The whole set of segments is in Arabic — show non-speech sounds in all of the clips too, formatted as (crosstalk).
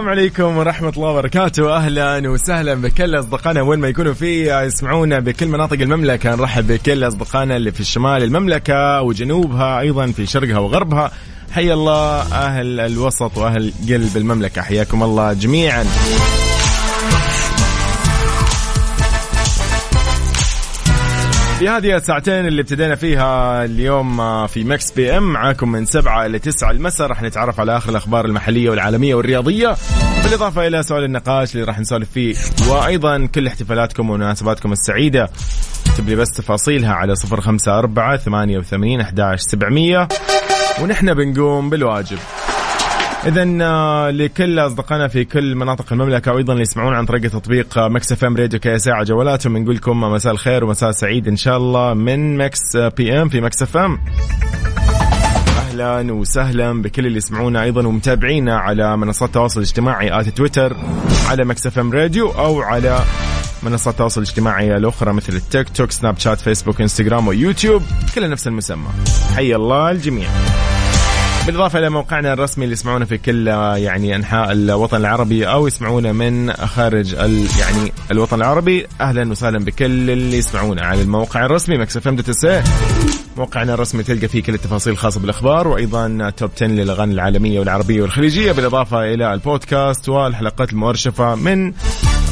السلام عليكم ورحمة الله وبركاته. أهلا وسهلا بكل أصدقائنا وين ما يكونوا في يسمعونا بكل مناطق المملكة. نرحب بكل أصدقائنا اللي في الشمال المملكة وجنوبها أيضا في شرقها وغربها. حيا الله أهل الوسط وأهل قلب المملكة. حياكم الله جميعا. في هذه الساعتين اللي ابتدينا فيها اليوم آه، في Mix PM معاكم من سبعة إلى تسعة المساء. راح نتعرف على آخر الأخبار المحلية والعالمية والرياضية. بالإضافة إلى سؤال النقاش اللي راح نسولف فيه وأيضا كل احتفالاتكم ومناسباتكم السعيدة. اكتب لي بس تفاصيلها على صفر خمسة أربعة ثمانية وثمانين أحداش سبعمية. ونحن بنقوم بالواجب. اذا آه، لكل أصدقائنا في كل مناطق المملكة وأيضا اللي يسمعون عن طريق تطبيق آه، Mix FM Radio KSA جوالاتهم نقول لكم مساء الخير ومساء سعيد إن شاء الله من Mix PM في Mix FM. أهلا وسهلا بكل اللي يسمعونا أيضا ومتابعينا على منصات التواصل الاجتماعي at تويتر على Mix FM Radio أو على منصات التواصل الاجتماعي الأخرى مثل التيك توك سناب شات فيسبوك إنستغرام ويوتيوب كلها نفس المسمى. حي الله الجميع. بالإضافة إلى موقعنا الرسمي اللي يسمعونا في كل يعني أنحاء الوطن العربي أو يسمعونا من خارج ال يعني الوطن العربي أهلا وسهلا بكل اللي يسمعونا على الموقع الرسمي Mix FM موقعنا الرسمي تلقى فيه كل التفاصيل الخاصة بالأخبار وأيضا top 10 للأغاني العالمية والعربية والخليجية بالإضافة إلى البودكاست والحلقات المؤرشفة من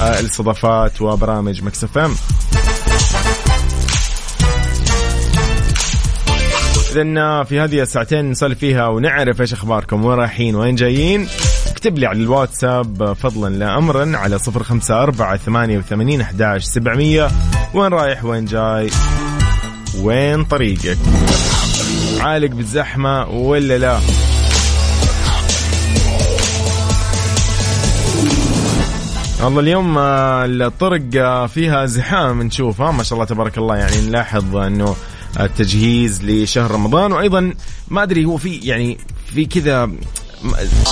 آه، الاستضافات وبرامج Mix FM. اذا في هذه الساعتين نسولف فيها ونعرف إيش أخباركم وين رايحين وين جايين؟ اكتب لي على الواتساب فضلا لا امرا على صفر خمسة أربعة ثمانية وثمانين أحداش سبعمية. وين رايح وين جاي وين طريقك؟ عالق بالزحمة ولا لا؟ والله اليوم آه، الطرق آه، فيها زحام نشوفها ما شاء الله تبارك الله يعني نلاحظ إنه التجهيز لشهر رمضان. وأيضا ما أدري هو في يعني في كذا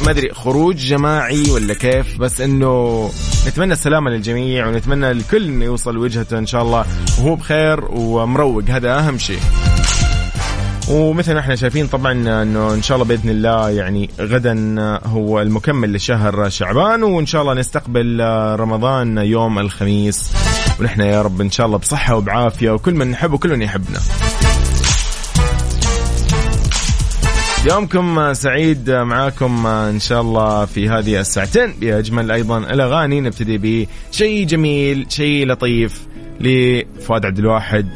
ما أدري خروج جماعي ولا كيف بس إنه نتمنى السلامة للجميع ونتمنى الكل إنه يوصل وجهته إن شاء الله. وهو بخير ومروق هذا أهم شيء. ومثل ما إحنا شايفين طبعا إنه إن شاء الله بإذن الله يعني غدا هو المكمل لشهر شعبان وإن شاء الله نستقبل رمضان يوم الخميس. ونحن يا رب إن شاء الله بصحة وبعافية وكل من نحب وكل من يحبنا. يومكم سعيد معاكم إن شاء الله في هذه الساعتين. باجمل أيضا الأغاني نبتدي بشيء جميل شيء لطيف لفؤاد عبد الواحد.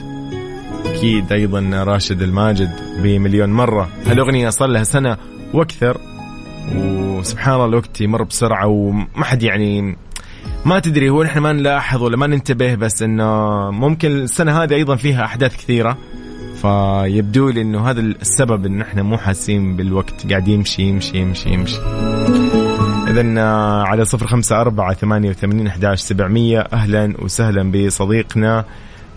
أكيد أيضا راشد الماجد بمليون مرة. هالأغنية صار لها سنة وأكثر. وسبحان الله الوقت يمر بسرعة وما حد يعني ما تدري هو نحن ما نلاحظ ولا ما ننتبه بس إنه ممكن السنة هذه أيضا فيها أحداث كثيرة. فيبدو لي إنه هذا السبب إن إحنا مو حاسين بالوقت. قاعد يمشي يمشي يمشي يمشي. إذا على صفر خمسة أربعة ثمانية وثمانين أحداش سبعمية. أهلا وسهلا بصديقنا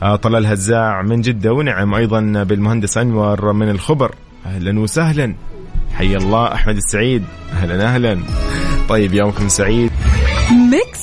آه، طلال هزاع من جدة. ونعم أيضا بالمهندس أنور من الخبر. أهلا وسهلا. حي الله أحمد السعيد. أهلا أهلا. طيب يومكم سعيد. Mix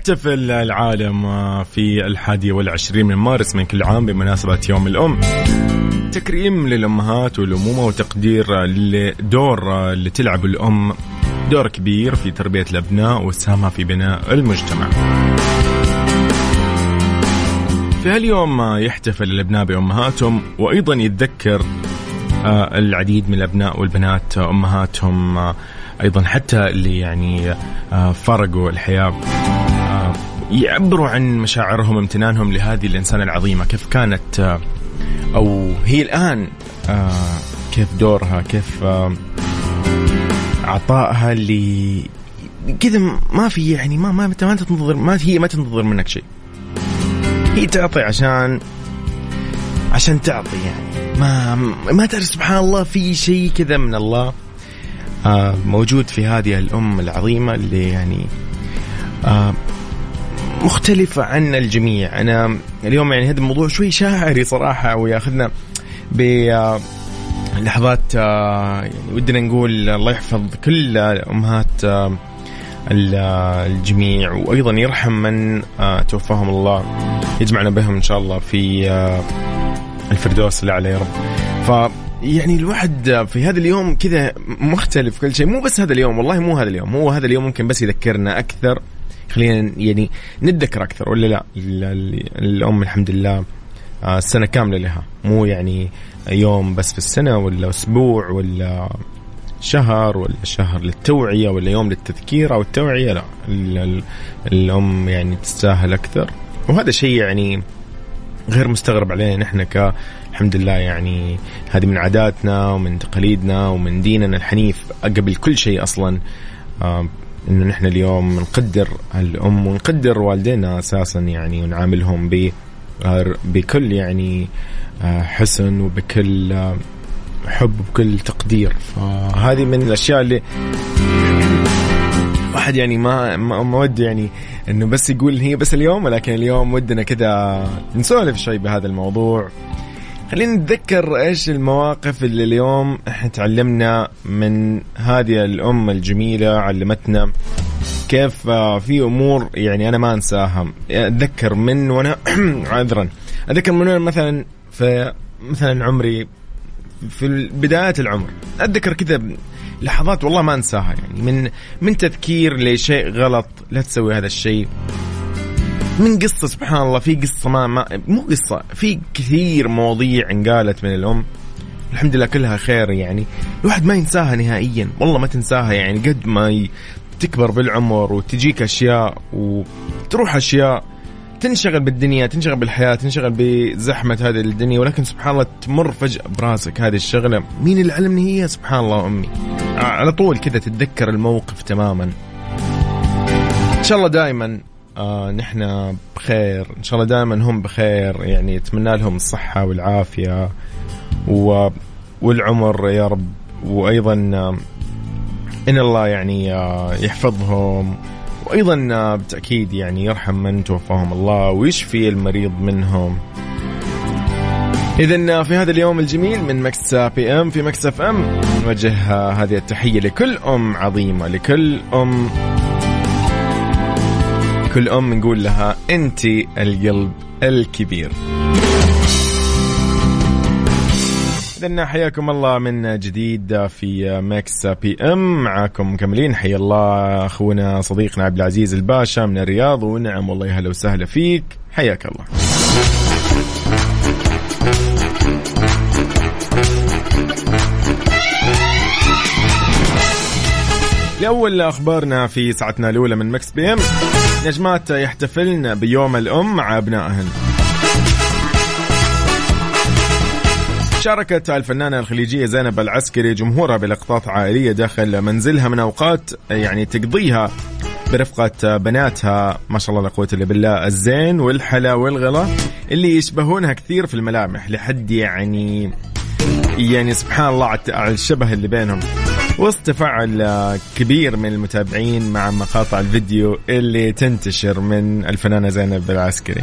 يحتفل العالم في الحادي والعشرين من مارس من كل عام بمناسبة يوم الأم. تكريم للأمهات والأمومة وتقدير لدور اللي تلعب الأم دور كبير في تربية الأبناء وإسهامها في بناء المجتمع. في هاليوم يحتفل الأبناء بأمهاتهم وأيضا يتذكر آه، العديد من الأبناء والبنات أمهاتهم آه، أيضا حتى اللي يعني آه، فرقوا الحياة. يعبروا عن مشاعرهم امتنانهم لهذه الإنسانة العظيمة. كيف كانت آه، أو هي الآن آه، كيف دورها كيف آه، عطائها اللي كذا ما في يعني ما ما ما تنتظر ما هي ما تنتظر منك شيء. هي تعطي عشان عشان تعطي يعني. ما ما تعرف سبحان الله في شيء كذا من الله موجود في هذه الأم العظيمة اللي يعني مختلفة عن الجميع. أنا اليوم يعني هذا الموضوع شوي شاعري صراحة وياخذنا ب آه، لحظات آه، يعني ودنا نقول الله يحفظ كل أمهات آه، الجميع وأيضا يرحم من توفاهم الله يجمعنا بهم إن شاء الله في الفردوس الأعلى يا رب. ف يعني الواحد في هذا اليوم كذا مختلف كل شيء. مو بس هذا اليوم والله مو هذا اليوم هو هذا اليوم ممكن بس يذكرنا أكثر. خلينا يعني نتذكر أكثر ولا لا؟ الأم الحمد لله آه، السنة كاملة لها. مو يعني يوم بس في السنة ولا أسبوع ولا شهر ولا شهر للتوعية ولا يوم للتذكير أو التوعية لا. الأم يعني تستاهل أكثر. وهذا شيء يعني غير مستغرب علينا نحن ك الحمد لله يعني هذه من عاداتنا ومن تقاليدنا ومن ديننا الحنيف قبل كل شيء أصلا. آه إنه نحن اليوم نقدر الأم ونقدر والدينا أساسا يعني ونعاملهم ب بكل يعني آه، حسن وبكل آه، حب وبكل تقدير. فهذه من الأشياء اللي واحد يعني ما ما ود يعني إنه بس يقول هي بس اليوم ولكن اليوم ودنا كذا نسولف شوي بهذا الموضوع. خلينا نتذكر إيش المواقف اللي اليوم إحنا تعلمنا من هذه الأم الجميلة علمتنا كيف آه، في أمور يعني أنا ما أنساها. أتذكر من وأنا (clears throat) عذرا. أتذكر من وأنا مثلا في مثلا عمري في بداية العمر. أتذكر كذا لحظات والله ما أنساها يعني. من من تذكير لشيء غلط لا تسوي هذا الشيء. من قصة سبحان الله في قصة ما, ما مو قصة في كثير مواضيع انقالت من الأم. الحمد لله كلها خير يعني. الواحد ما ينساها نهائيا والله ما تنساها يعني. قد ما تكبر بالعمر وتجيك أشياء وتروح أشياء تنشغل بالدنيا تنشغل بالحياة تنشغل بزحمة هذه الدنيا. ولكن سبحان الله تمر فجأة براسك هذه الشغلة. مين اللي علمني هي سبحان الله أمي. على طول كذا تتذكر الموقف تماما. إن شاء الله دائما آه نحن بخير. إن شاء الله دائما هم بخير. يعني أتمنى لهم الصحة والعافية و والعمر يا رب. وأيضا إن الله يعني آه يحفظهم. وأيضا آه بالتأكيد يعني يرحم من توفاهم الله ويشفي المريض منهم. إذا آه، في هذا اليوم الجميل من Mix PM في Mix FM نوجه هذه التحية لكل أم عظيمة لكل أم كل أم نقول لها أنت القلب الكبير. إذن حياكم الله من جديد في Mix PM معاكم مكملين. حيا الله أخونا صديقنا عبد العزيز الباشا من الرياض. ونعم والله هلا وسهلا فيك. حياك الله. لأول أخبارنا في ساعتنا الأولى من Mix PM. نجمات يحتفلن بيوم الأم مع أبنائهن. شاركت الفنانة الخليجية زينب العسكري جمهورها بلقطات عائلية داخل منزلها من أوقات يعني تقضيها برفقة بناتها ما شاء الله لا قوة إلا بالله الزين والحلا والغلا اللي يشبهونها كثير في الملامح لحد يعني يعني سبحان الله على الشبه اللي بينهم. وسط تفاعل كبير من المتابعين مع مقاطع الفيديو اللي تنتشر من الفنانة زينب العسكري.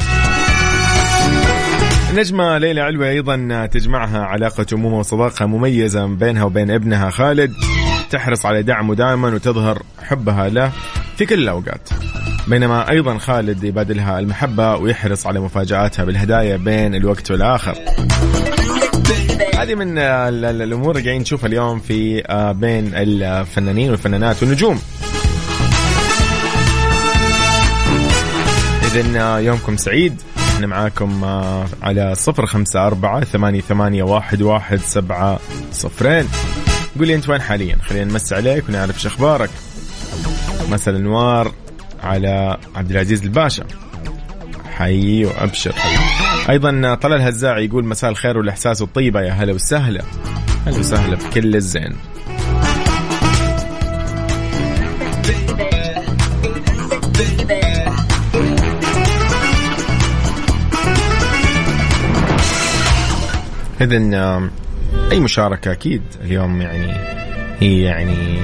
النجمة ليلى علوي أيضا تجمعها علاقة أمومة وصداقة مميزة بينها وبين ابنها خالد. تحرص على دعمه دائما وتظهر حبها له في كل الأوقات. بينما أيضا خالد يبادلها المحبة ويحرص على مفاجآتها بالهدايا بين الوقت والآخر. هذه من الأمور اللي قاعدين نشوفها اليوم في آه، بين الفنانين والفنانات. والنجوم اذا آه، يومكم سعيد. إحنا معاكم آه، على صفر خمسة أربعة ثمانية, ثمانية واحد, واحد سبعة صفرين. قولي أنت وين حاليا؟ خلينا نمس عليك ونعرف شو أخبارك. مساء الأنوار على عبد العزيز الباشا. حي وأبشر. أيضا طلال الهزاع يقول مساء الخير والإحساس والطيبه يا هلا وسهلا. هلا وسهلا بكل الزين. اذا أي مشاركة أكيد اليوم يعني هي يعني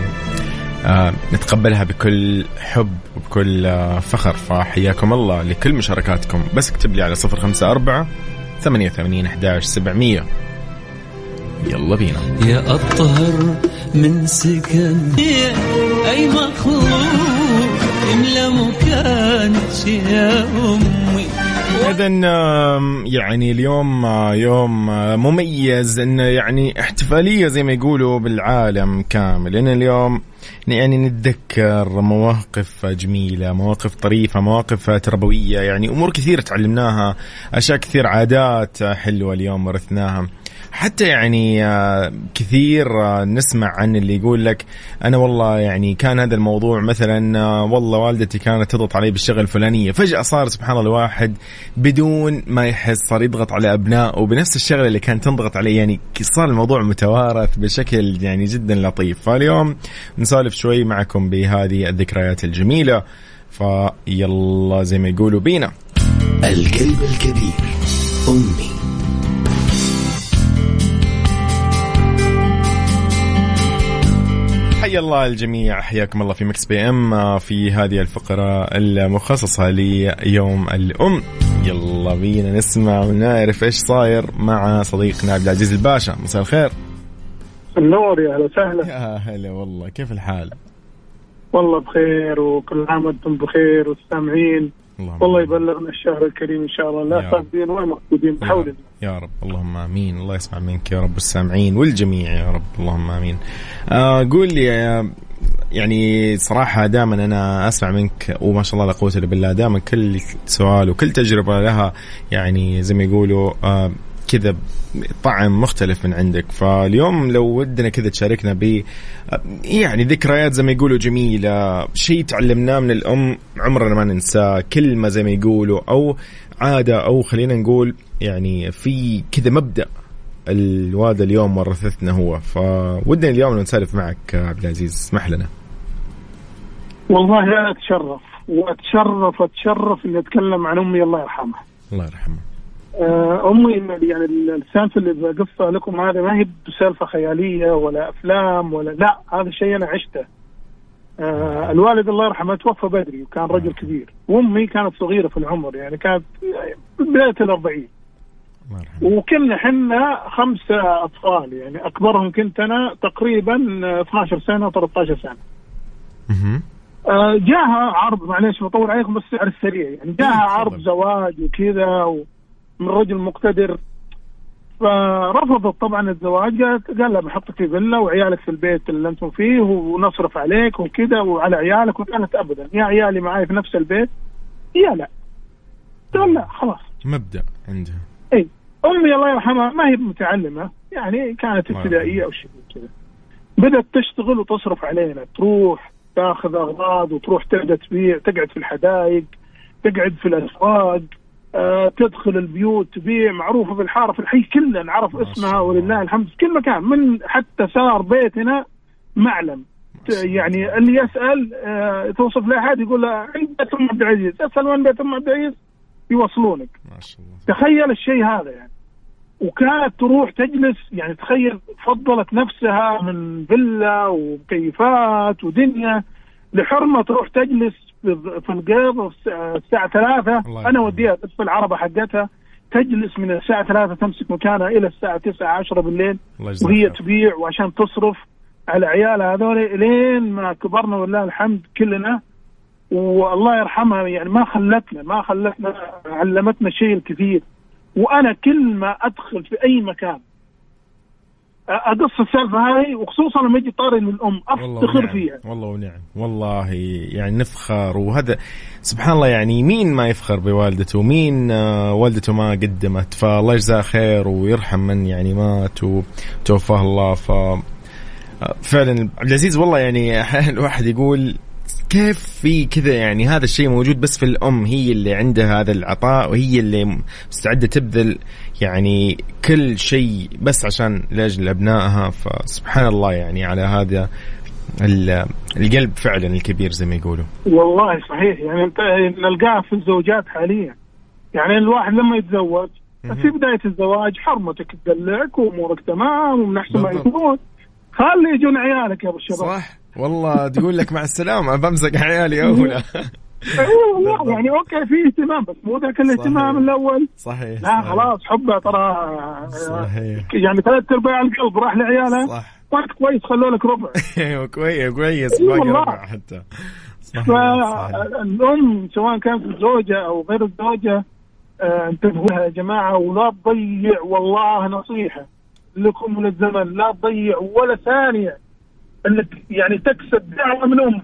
نتقبلها بكل حب وبكل آه فخر فحياكم الله لكل مشاركاتكم. بس اكتب لي على صفر خمسة أربعة ثمانية وثمانين أحداش سبعمية. يلا بينا. يا أطهر من سكن. أي مخلوق. إملا مكانك يا أمي إذا يعني اليوم آه، يوم آه، مميز إنه يعني احتفالية زي ما يقولوا بالعالم كامل. لأن اليوم يعني نتذكر مواقف جميلة، مواقف طريفة، مواقف تربوية، يعني أمور كثير تعلمناها، أشياء كثير عادات حلوة اليوم ورثناها. حتى يعني آه، كثير آه، نسمع عن اللي يقول لك أنا والله يعني كان هذا الموضوع مثلا آه، والله والدتي كانت تضغط علي بالشغل الفلانية. فجأة صار سبحان الله الواحد بدون ما يحس صار يضغط على أبنائه بنفس الشغلة اللي كانت تنضغط عليه. يعني صار الموضوع متوارث بشكل يعني جدا لطيف. فاليوم نسولف شوي معكم بهذه الذكريات الجميلة. فيلا زي ما يقولوا بينا. القلب الكبير أمي. حيا الله الجميع. حياكم الله في Mix PM في هذه الفقرة المخصصة ليوم الأم. يلا بينا نسمع ونعرف إيش صاير مع صديقنا عبد العزيز الباشا. مساء الخير. النور يا أهلا وسهلا. يا هلا والله. كيف الحال؟ والله بخير وكل عام وأنتم بخير والسامعين. والله يبلغنا الشهر الكريم إن شاء الله. لا. فاقدين ولا مفقودين بحول الله يا رب. اللهم آمين. الله يسمع منك يا رب السامعين والجميع يا رب. اللهم آمين. آه قول لي يا- يعني صراحة دائما أنا أسمع منك وما شاء الله لا قوة إلا بالله. دائما كل سؤال وكل تجربة لها يعني زي ما يقولوا آه كذا طعم مختلف من عندك. فاليوم لو ودنا كذا تشاركنا ب يعني ذكريات زي ما يقولوا جميلة شيء تعلمناه من الأم عمرنا ما ننساه كلمة زي ما يقولوا أو عادة أو خلينا نقول يعني في كذا مبدأ الوالدة اليوم ورثتنا هو. فودنا اليوم نسولف معك عبد العزيز اسمح لنا. والله أنا أتشرف وأتشرف أتشرف إني أتكلم عن أمي الله يرحمها. الله يرحمه آه، أمي يعني السالفه اللي بقصها لكم هذه ما هي بسالفة خيالية ولا أفلام ولا لا هذا شيء أنا عشته. آه الوالد الله يرحمه توفى بدري وكان رجل كبير. وأمي كانت صغيرة في العمر يعني كانت بداية الأربعين. وكنا حنا خمسة أطفال يعني أكبرهم كنت أنا تقريبا آه، 12 سنة 13 سنة. مهم. آه، جاها عرض معليش بطول عليكم بس على السريع. يعني جاها تفضل. عرض زواج وكذا ومن رجل مقتدر. فرفضت طبعا الزواج قالت قال لها بحطك في فيلا وعيالك في البيت اللي أنتم فيه ونصرف عليك وكذا وعلى عيالك وكانت ابدا يا عيالي معاي في نفس البيت؟ يا لا. قال لا خلاص. مبدأ عندها. اي أمي الله يرحمها ما هي متعلمة يعني كانت ابتدائية أو شيء كذا. بدأت تشتغل وتصرف علينا تروح تاخذ أغراض وتروح تبدأ تبيع تقعد في الحدائق تقعد في الأسواق. تدخل البيوت تبيع معروفة في الحاره في الحي كله نعرف اسمها. ولله الحمد. في كل مكان من حتى صار بيتنا معلم. يعني اللي يسأل آه توصف لاحد يقول له عند بيت أم عبد العزيز. اسأل وين بيت أم عبد العزيز يوصلونك. ما شاء الله. تخيل الشيء هذا يعني. وكانت تروح تجلس يعني تخيل فضلت نفسها من فيلا ومكيفات ودنيا لحرمة تروح تجلس في القيض الس- الساعة ثلاثة. الله أنا يرحمها. وديها في العربة حقتها. تجلس من الساعة ثلاثة تمسك مكانها إلى الساعة تسعة عشرة بالليل. الله يجزاك وهي. تبيع وعشان تصرف على عيالها هذول لين ما كبرنا ولله الحمد كلنا. والله يرحمها يعني ما خلتنا ما خلتنا علمتنا الشيء الكثير وأنا كل ما أدخل في أي مكان اقص السالفة هذه وخصوصا لما يجي طاري للام والله افتخر ونعم فيها. والله ونعم والله يعني نفخر وهذا سبحان الله يعني مين ما يفخر بوالدته؟ مين آه، والدته ما قدمت؟ فالله يجزاه خير ويرحم من يعني مات وتوفاه الله. ف آه، فعلا عبد العزيز والله يعني (laughs) الواحد يقول كيف في كذا يعني هذا الشيء موجود بس في الأم هي اللي عندها هذا العطاء وهي اللي مستعدة تبذل يعني كل شيء بس عشان لأجل أبنائها فسبحان الله يعني على هذا ال- القلب فعلا الكبير زي ما يقولوا. والله صحيح يعني أنت نلقاها في الزوجات حاليا. يعني الواحد لما يتزوج في بداية الزواج حرمتك تدلعك وأمورك تمام ومن احسن ما. يكون. خلي يجون عيالك يا أبو الشباب. صح. والله تقول لك مع السلامة بمسك عيالي اولى (laughs) أيوه يعني okay في اهتمام بس مو ذاك الاهتمام. الأول صحيح لا صحيح. خلاص حبه ترى صحيح. يعني ثلاث أرباع القلب راح لعياله صح وقت كويس خلوا لك ربع (laughs) أيوه كويس كويس إي باقي. ربع حتى. فالام سواء كانت الزوجة أو غير الزوجة آه، انتبهوا لها يا جماعة ولا تضيع والله نصيحة لكم وللزمن لا تضيع ولا ثانية إنك يعني تكسب دعوة من أمك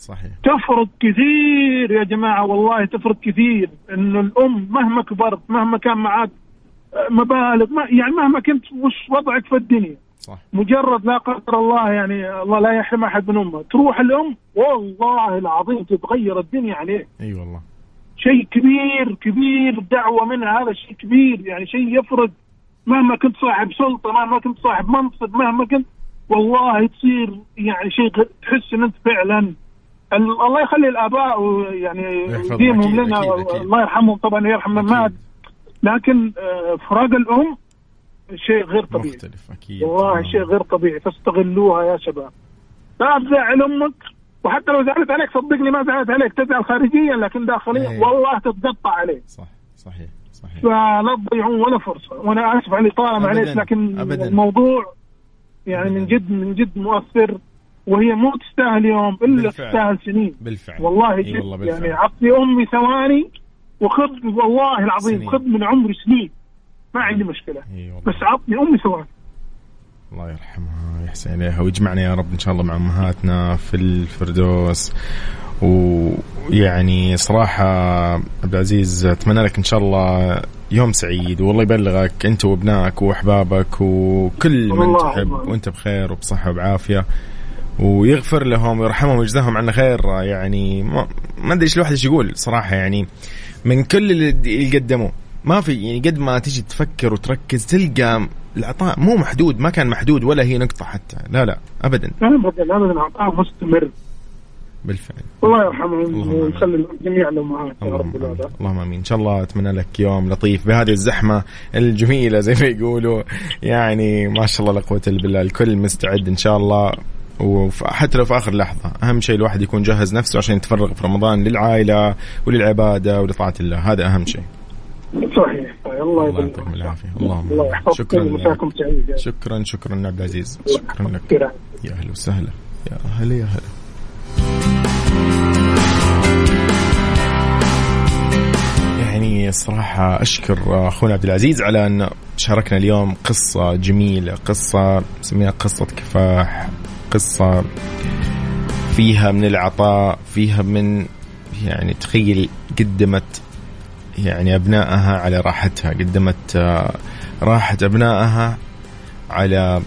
صحيح. تفرق كثير يا جماعة والله تفرق كثير إنه الأم مهما كبرت مهما كان معك آه، مبالغ ما يعني مهما كنت وش وضعك في الدنيا؟ صح. مجرد لا قدر الله يعني الله لا يحرم أحد من أمه. تروح الأم والله العظيم تتغير الدنيا عليه أي والله. شيء كبير كبير دعوة منها هذا شيء كبير يعني شيء يفرق مهما كنت صاحب سلطة مهما كنت صاحب منصب مهما كنت والله تصير يعني شيء تحس إن أنت فعلا الله يخلي الآباء ويعني يديمهم لنا. الله يرحمهم طبعا يرحم من مات لكن آه، فراق الأم شيء غير طبيعي مختلف أكيد والله تمام. شيء غير طبيعي فاستغلوها يا شباب لا تزعل أمك وحتى لو زعلت عليك صدقني ما زعلت عليك تزعل خارجيا لكن داخليا إيه. والله تتقطع عليه صح صحيح صحيح فلا تضيعون ولا فرصة وأنا أسف على الاطاله معليش لكن أبداً. الموضوع يعني من أبداً. جد من جد مؤثر وهي مو تستاهل يوم إلا. تستاهل سنين. بالفعل. والله جد والله بالفعل. يعني عطني أمي ثواني وخذ والله العظيم. خذ من عمري سنين. ما عندي مشكلة. والله. بس عطني أمي ثواني. الله يرحمها ويحسن اليها ويجمعنا يا رب إن شاء الله مع أمهاتنا في الفردوس. ويعني صراحة عبد العزيز أتمنى لك إن شاء الله يوم سعيد والله يبلغك أنت وأبنائك وأحبابك وكل من تحب. وأنت بخير وبصحة وبعافية. ويغفر لهم ويرحمهم ويجزاهم عنا خير. يعني ما, أدري إيش الواحد إيش يقول صراحة. يعني من كل اللي قدموه ما في يعني قد ما تجي تفكر وتركز تلقى العطاء مو محدود ما كان محدود ولا هي نقطة حتى. لا لا ابدا. ابدا ابدا. عطاء مستمر. بالفعل. الله يرحمهم ويخلي جميع الامهات يا اللهم رب. العالمين. اللهم آمين. إن شاء الله أتمنى لك يوم لطيف بهذه الزحمة الجميلة زي ما يقولوا. يعني ما شاء الله لا قوة إلا بالله. الكل مستعد إن شاء الله. وحتى لو في آخر لحظة أهم شيء الواحد يكون جهز نفسه عشان يتفرغ في رمضان للعائلة وللعبادة ولطاعة الله. هذا أهم شيء. صحيح. الله يعطيكم العافية. اللهم الله. يحفظكم شكرا سعيد. شكرا شكرا عبد العزيز. شكرا لك. يا أهلا وسهلا. يا هلا يا هلا يعني الصراحة أشكر أخونا عبد العزيز على أن شاركنا اليوم قصة جميلة قصة نسميها قصة كفاح. قصة فيها من العطاء فيها من يعني تخيل قدمت يعني أبنائها على راحتها قدمت آه، راحة أبنائها على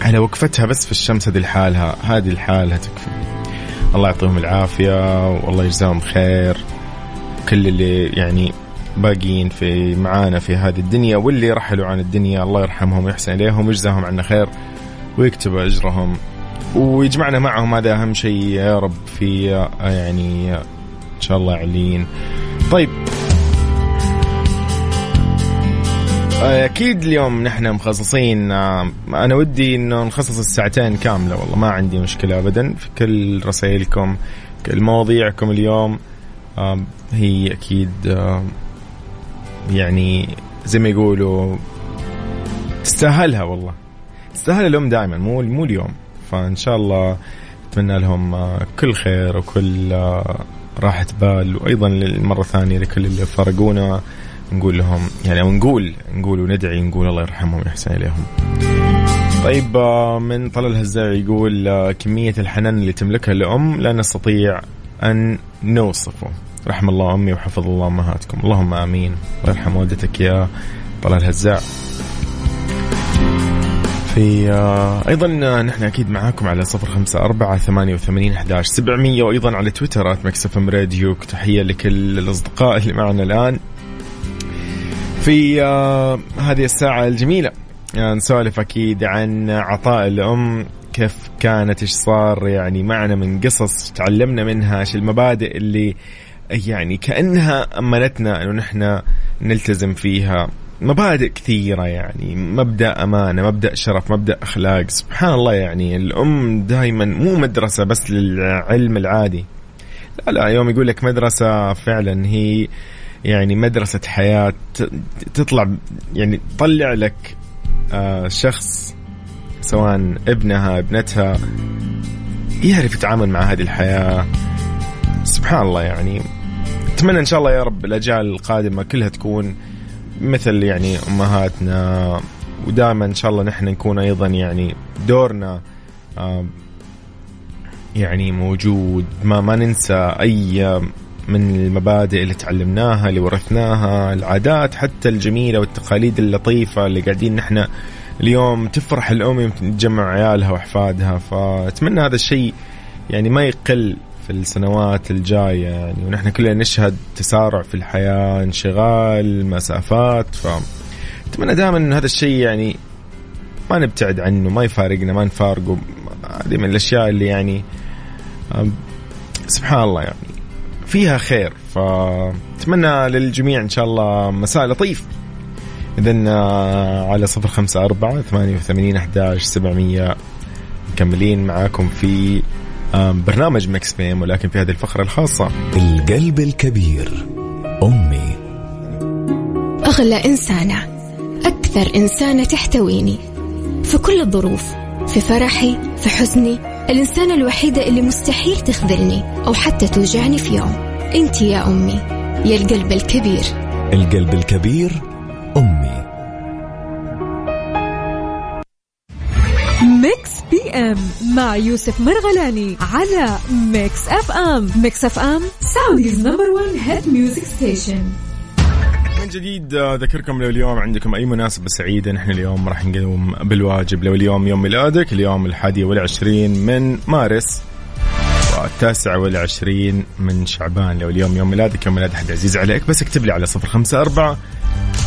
على وقفتها بس في الشمس هذه لحالها هذه لحالها تكفي. الله يعطيهم العافية والله يجزاهم خير. كل اللي يعني باقيين في معانا في هذه الدنيا واللي رحلوا عن الدنيا الله يرحمهم ويحسن إليهم ويجزاهم عنا خير. ويكتب أجرهم ويجمعنا معهم. هذا أهم شيء يا رب في يعني إن شاء الله علين طيب. أكيد اليوم نحن مخصصين أنا ودي إنه نخصص الساعتين كاملة والله ما عندي مشكلة ابدا في كل رسائلكم كل مواضيعكم اليوم. هي أكيد يعني زي ما يقولوا تستاهلها والله. تستاهل الام دائما مو مو اليوم. فإن شاء الله أتمنى لهم آه، كل خير وكل آه، راحة بال وأيضا للمرة الثانية لكل اللي فارقونا نقول لهم يعني أو نقول وندعي نقول الله يرحمهم ويحسن إليهم. طيب آه، من طلال الهزاع يقول كمية الحنان اللي تملكها الأم لا نستطيع أن نوصفه. رحم الله أمي وحفظ الله أمهاتكم. اللهم آمين. الله يرحم والدتك يا طلال الهزاع في آه، أيضا نحن أكيد معاكم على صفر خمسة أربعة ثمانية وثمانين أحداش سبعمية وأيضا على تويتر at Mix FM Radio. تحية لكل الأصدقاء اللي معنا الآن في آه، هذه الساعة الجميلة. نسولف أكيد عن عطاء الأم كيف كانت إيش صار يعني معنا من قصص تعلمنا منها إيش المبادئ اللي يعني كأنها أمنتنا إنه نحن نلتزم فيها. مبادئ كثيرة يعني. مبدأ أمانة مبدأ شرف مبدأ أخلاق. سبحان الله يعني الأم دائما مو مدرسة بس للعلم العادي. لا لا يوم يقول لك مدرسة فعلا هي يعني مدرسة حياة. تطلع يعني تطلع لك آه شخص سواء ابنها ابنتها يعرف يتعامل مع هذه الحياة. سبحان الله يعني. أتمنى إن شاء الله يا رب الأجيال القادمة كلها تكون مثل يعني أمهاتنا ودائما إن شاء الله نحن نكون أيضا يعني دورنا يعني موجود. ما ما ننسى أي من المبادئ اللي تعلمناها اللي ورثناها العادات حتى الجميلة والتقاليد اللطيفة اللي قاعدين نحن اليوم تفرح الأم تجمع عيالها وأحفادها. فأتمنى هذا الشيء يعني ما يقل في السنوات الجاية يعني ونحن كلنا نشهد تسارع في الحياة انشغال مسافات ف أتمنى دائما أن هذا الشيء يعني ما نبتعد عنه ما يفارقنا ما نفارقه. هذه من الأشياء اللي يعني سبحان الله يعني فيها خير. فأتمنى للجميع إن شاء الله مساء لطيف. إذن آه، على صفر خمسة أربعة ثمانية وثمانين أحداش سبعمية. مكملين معاكم في برنامج مكس بيم ولكن في هذه الفقرة الخاصة. القلب الكبير أمي. أغلى إنسانة أكثر إنسانة تحتويني. في كل الظروف في فرحي في حزني الإنسانة الوحيدة اللي مستحيل تخذلني أو حتى توجعني في يوم. أنت يا أمي يا القلب الكبير. القلب الكبير أم مع يوسف مرغلاني على Mix FM Mix FM Saudi's number 1 hit music station من جديد آه، أذكركم لو اليوم عندكم أي مناسبة سعيدة نحن اليوم راح نقوم بالواجب. لو اليوم يوم ميلادك اليوم الحادي والعشرين من مارس والتاسع والعشرين من شعبان. لو اليوم يوم ميلادك يوم ميلاد أحد عزيز عليك بس اكتب لي على صفر خمسة أربعة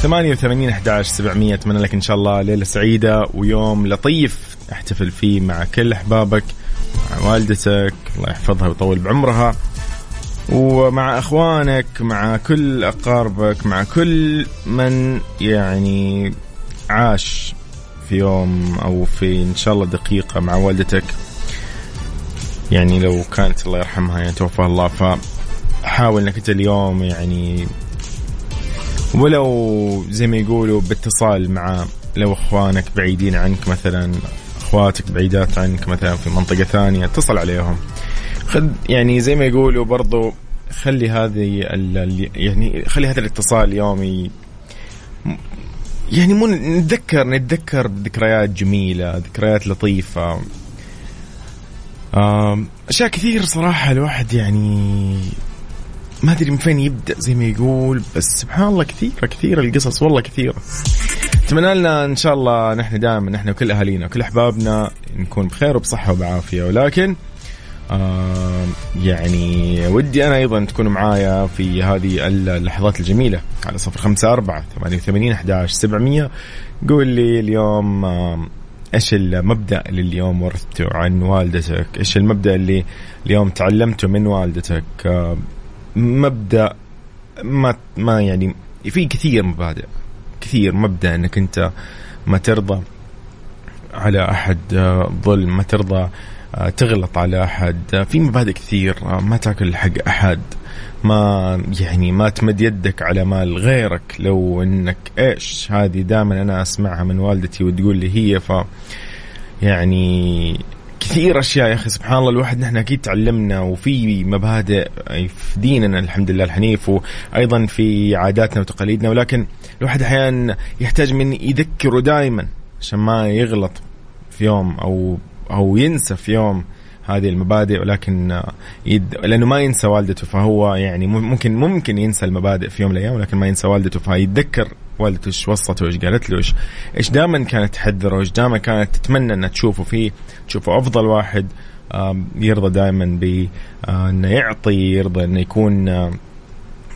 ثمانية وثمانين أحداش سبعمية أتمنى لك إن شاء الله ليلة سعيدة ويوم لطيف. احتفل فيه مع كل أحبابك مع والدتك الله يحفظها ويطول بعمرها ومع أخوانك مع كل أقاربك مع كل من يعني عاش في يوم أو في إن شاء الله دقيقة مع والدتك. يعني لو كانت الله يرحمها يعني توفاها الله فحاول إنك أنت اليوم يعني ولو زي ما يقولوا باتصال مع لو أخوانك بعيدين عنك مثلا. أخواتك بعيدات عنك مثلا في منطقة ثانية اتصل عليهم. خذ يعني زي ما يقولوا برضو خلي هذه يعني خلي هذا الاتصال اليومي يعني مو نتذكر نتذكر ذكريات جميلة ذكريات لطيفة. أشياء كثير صراحة الواحد يعني ما أدري من فين يبدأ زي ما يقول بس سبحان الله كثيره كثيرة القصص والله كثيرة. اتمنى لنا إن شاء الله نحن دائما نحن وكل أهالينا وكل أحبابنا نكون بخير وبصحة وبعافية ولكن آه يعني ودي أنا أيضا تكونوا معايا في هذه اللحظات الجميلة على صفر خمسة أربعة ثمانية وثمانين أحداش سبعمية قول لي اليوم آه إيش المبدأ اللي اليوم ورثته عن والدتك؟ إيش المبدأ اللي اليوم تعلمته من والدتك؟ آه مبدأ ما ما يعني في كثير مبادئ كثير مبدأ إنك أنت ما ترضى على أحد آه، ظلم ما ترضى آه، تغلط على أحد آه، في مبادئ كثير ما تأكل حق أحد ما يعني ما تمد يدك على مال غيرك. لو إنك إيش هذه دائما أنا أسمعها من والدتي وتقول لي هي ف يعني كثير أشياء يا أخي سبحان الله الواحد نحن أكيد تعلمنا وفي مبادئ في ديننا الحمد لله الحنيف وأيضا في عاداتنا وتقاليدنا ولكن الواحد أحيانا يحتاج من يذكره دائما عشان ما يغلط في يوم أو أو ينسى في يوم هذه المبادئ ولكن يد... لأنه ما ينسى والدته فهو يعني ممكن ممكن ينسى المبادئ في يوم من الأيام ولكن ما ينسى والدته فيتذكر والدته إيش وصته إيش قالت له إيش إيش دائما كانت تحذره إيش دائما كانت تتمنى إنها تشوفه فيه تشوفه أفضل واحد يرضى دائما ب آه، يعطي يرضى إنه يكون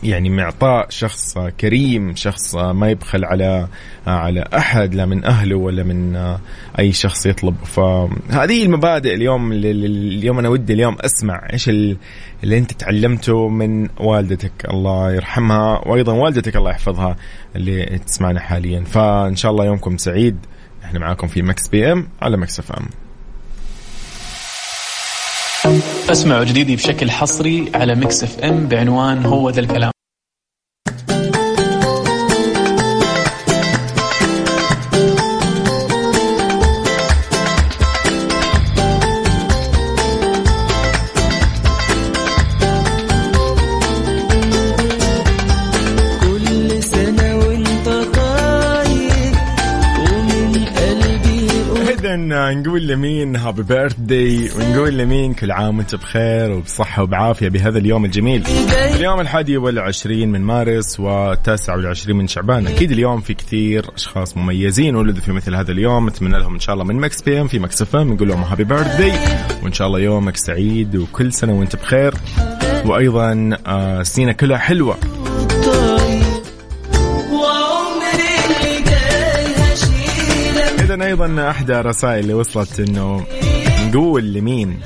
يعني معطاء شخص كريم شخص ما يبخل على على أحد لا من أهله ولا من آه، أي شخص يطلب. فهذه المبادئ اليوم اليوم أنا ودي اليوم أسمع إيش ال- اللي أنت تعلمته من والدتك. الله يرحمها وأيضا والدتك الله يحفظها اللي تسمعنا حاليا. فإن شاء الله يومكم سعيد. إحنا معاكم في Mix PM على Mix FM. أسمعوا جديدي بشكل حصري على ميكس إف إم بعنوان هو ذا الكلام. اذا نقول لمين happy birthday ونقول لمين كل عام وانت بخير وبصحة وبعافية بهذا اليوم الجميل. اليوم الحادي والعشرين من مارس والتاسع والعشرين من شعبان. أكيد اليوم في كثير أشخاص مميزين ولدوا في مثل هذا اليوم نتمنى لهم إن شاء الله من Mix PM في Mix FM نقول لهم happy birthday وإن شاء الله يومك سعيد وكل سنة وانت بخير. وأيضا آه، سنينه كلها حلوة. أيضا أحدى الرسائل اللي وصلت إنه نقول لمين؟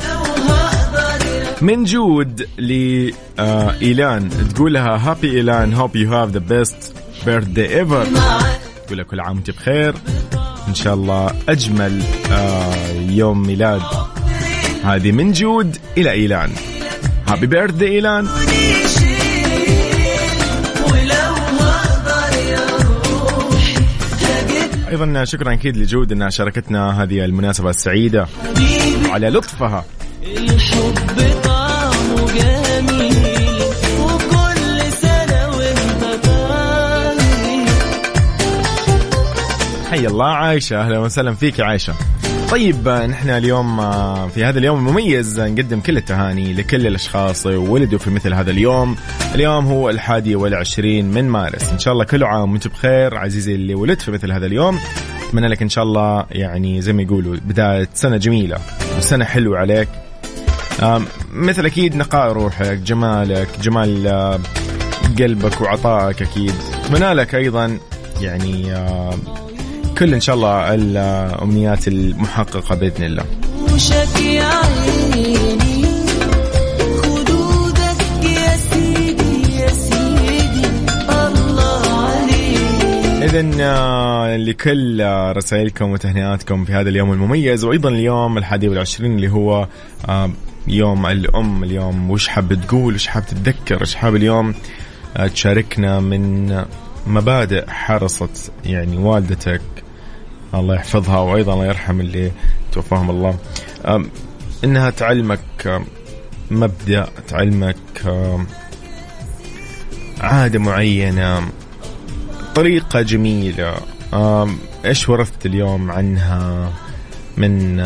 من جود لإيلان. تقول لها happy إيلان hope you have the best birthday ever تقول لها كل عام وأنت بخير. إن شاء الله أجمل آه يوم ميلاد. هذه من جود إلى إيلان. happy birthday إيلان أيضا شكرا أكيد لجود انها شاركتنا هذه المناسبة السعيدة وعلى لطفها. الحب طعمه جميل وكل سنة وانت طاير حي الله عايشة أهلا وسهلا فيك يا عايشة. طيب نحن اليوم آه، في هذا اليوم المميز نقدم كل التهاني لكل الأشخاص ولدوا في مثل هذا اليوم. اليوم هو الحادي والعشرين من مارس. إن شاء الله كل عام وانت بخير عزيزي اللي ولدت في مثل هذا اليوم. أتمنى لك إن شاء الله يعني زي ما يقولوا بداية سنة جميلة وسنة حلوة عليك. مثل أكيد نقاء روحك جمالك جمال آه، قلبك وعطائك أكيد. أتمنى لك أيضا يعني كل إن شاء الله الأمنيات المحققة بإذن الله. اذا لكل آه، رسائلكم وتهنئاتكم في هذا اليوم المميز وأيضا اليوم الحادي والعشرين اللي هو آه، يوم الأم اليوم. وش حاب تقول؟ وش حاب تتذكر؟ وش حاب اليوم؟ آه، تشاركنا من مبادئ حرصت يعني والدتك الله يحفظها وأيضا الله يرحم اللي توفاهم الله. إنها تعلمك مبدأ تعلمك عادة معينة طريقة جميلة. إيش ورثت اليوم عنها؟ من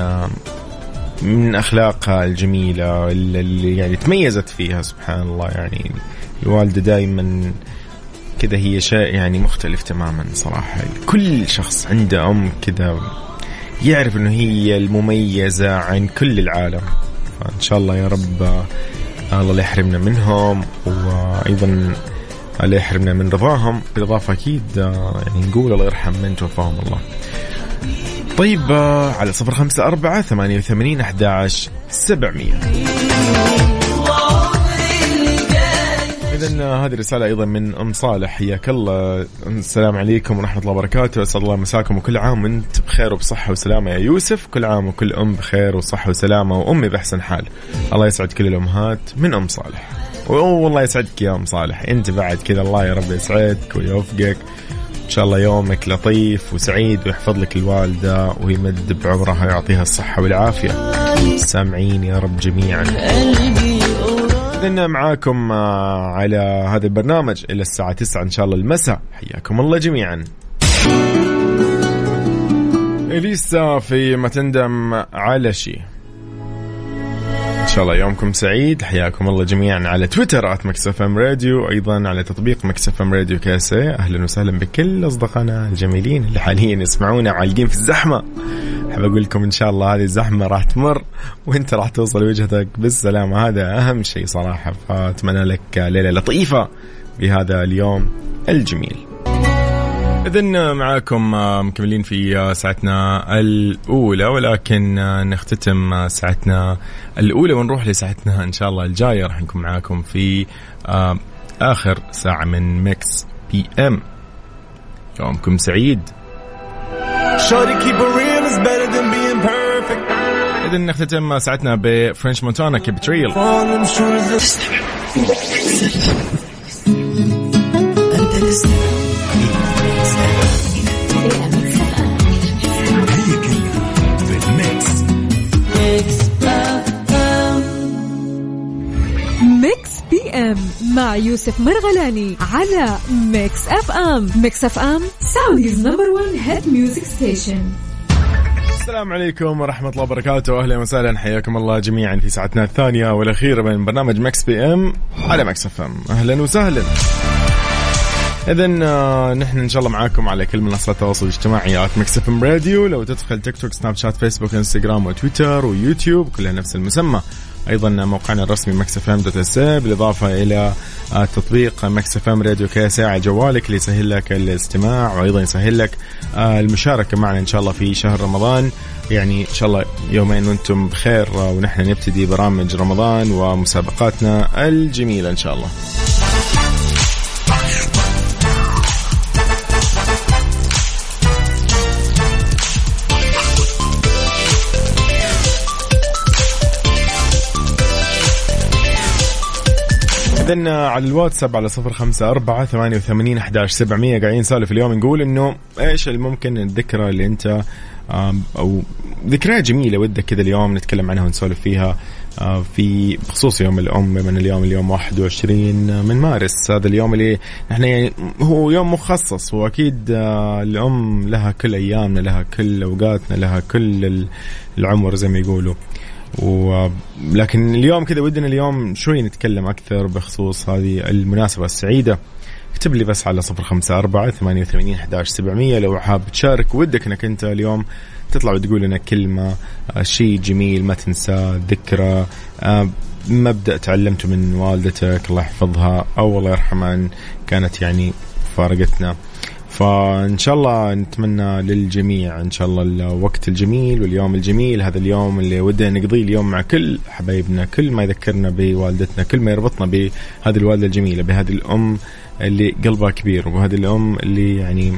من أخلاقها الجميلة اللي يعني تميزت فيها سبحان الله. يعني الوالدة دائما كذا هي شيء يعني مختلف تماما صراحة. كل شخص عنده أم كذا يعرف إنه هي المميزة عن كل العالم. فإن شاء الله يا رب الله لا يحرمنا منهم وأيضا لا يحرمنا من رضاهم. بالإضافة أكيد آه، يعني نقول الله يرحم من توفاهم الله. طيب على صفر خمسة أربعة ثمانية وثمانين أحداش سبعمية. إذا هذه الرسالة أيضا من أم صالح. حياك الله. السلام عليكم ورحمة الله وبركاته. أسعد الله مساكم وكل عام وأنت بخير وبصحة وسلامة يا يوسف. كل عام وكل أم بخير وصحة وسلامة. وأمي بأحسن حال. الله يسعد كل الأمهات من أم صالح. والله يسعدك يا أم صالح. أنت بعد كذا. الله يا رب يسعدك ويوفقك. إن شاء الله يومك لطيف وسعيد ويحفظ لك الوالدة ويمد بعمرها ويعطيها الصحة والعافية. سامعين يا رب جميعا. قلبي إذن معاكم آه، على هذا البرنامج إلى الساعة 9 إن شاء الله المساء. حياكم الله جميعا. إليسا في ما تندم على شيء شاء الله يومكم سعيد. حياكم الله جميعا على تويتر at Mix FM Radio أيضا على تطبيق Mix FM Radio KSA أهلا وسهلا بكل أصدقائنا الجميلين اللي حاليا يسمعونا عالقين في الزحمة. أحب أقول لكم إن شاء الله هذه الزحمة راح تمر وأنت راح توصل وجهتك بالسلامه هذا أهم شيء صراحة. فأتمنى لك ليلة لطيفة بهذا اليوم الجميل. إذن معاكم مكملين في ساعتنا الأولى ولكن نختتم ساعتنا الأولى ونروح لساعتنا إن شاء الله الجاية. راح نكون معاكم في آخر ساعة من Mix PM يومكم سعيد. إذن نختتم ساعتنا ب French Montana كيب تريل يوسف مرغلاني على Mix FM Mix FM Saudi's number 1 hit music station السلام عليكم ورحمة الله وبركاته. أهلا وسهلا. حياكم الله جميعا في ساعتنا الثانية والأخيرة من برنامج Mix PM على Mix FM أهلا وسهلا. إذا نحن إن شاء الله معاكم على كل منصات التواصل الاجتماعي at Mix FM Radio لو تدخل تيك توك سناب شات فيسبوك إنستغرام وتويتر ويوتيوب كلها نفس المسمى. أيضا موقعنا الرسمي Mix FM dot SA بالإضافة إلى آه، تطبيق Mix FM Radio KSA على جوالك اللي يسهل لك الاستماع وأيضا يسهل لك آه، المشاركة معنا إن شاء الله في شهر رمضان يعني إن شاء الله يومين وأنتم بخير آه، ونحن نبتدي برامج رمضان ومسابقاتنا الجميلة إن شاء الله. إذن على الواتساب على صفر خمسة أربعة ثمانية وثمانين أحداش سبعمية. قاعدين نسولف اليوم نقول إنه إيش اللي ممكن الذكرى اللي أنت أو ذكرى جميلة ودك كذا اليوم نتكلم عنها ونسولف فيها آه، في بخصوص يوم الأم من اليوم اليوم 21 من مارس هذا اليوم اللي إحنا يعني هو يوم مخصص. وأكيد آه، الأم لها كل أيامنا لها كل أوقاتنا لها كل ال- العمر زي ما يقولوا. و... لكن اليوم كذا ودنا اليوم شوي نتكلم أكثر بخصوص هذه المناسبة السعيدة. اكتب لي بس على صفر خمسة أربعة ثمانية وثمانين أحداش سبعمية لو حاب تشارك. ودك أنك أنت اليوم تطلع وتقول لنا كلمة آه، شيء جميل ما تنساه ذكرى آه، مبدأ تعلمته من والدتك الله يحفظها أو الله يرحمها كانت يعني فارقتنا. فإن شاء الله نتمنى للجميع إن شاء الله الوقت الجميل واليوم الجميل. هذا اليوم اللي ودنا نقضيه اليوم مع كل حبايبنا كل ما يذكرنا بوالدتنا كل ما يربطنا بهذه الوالدة الجميلة بهذه الأم اللي قلبها كبير وهذه الأم اللي يعني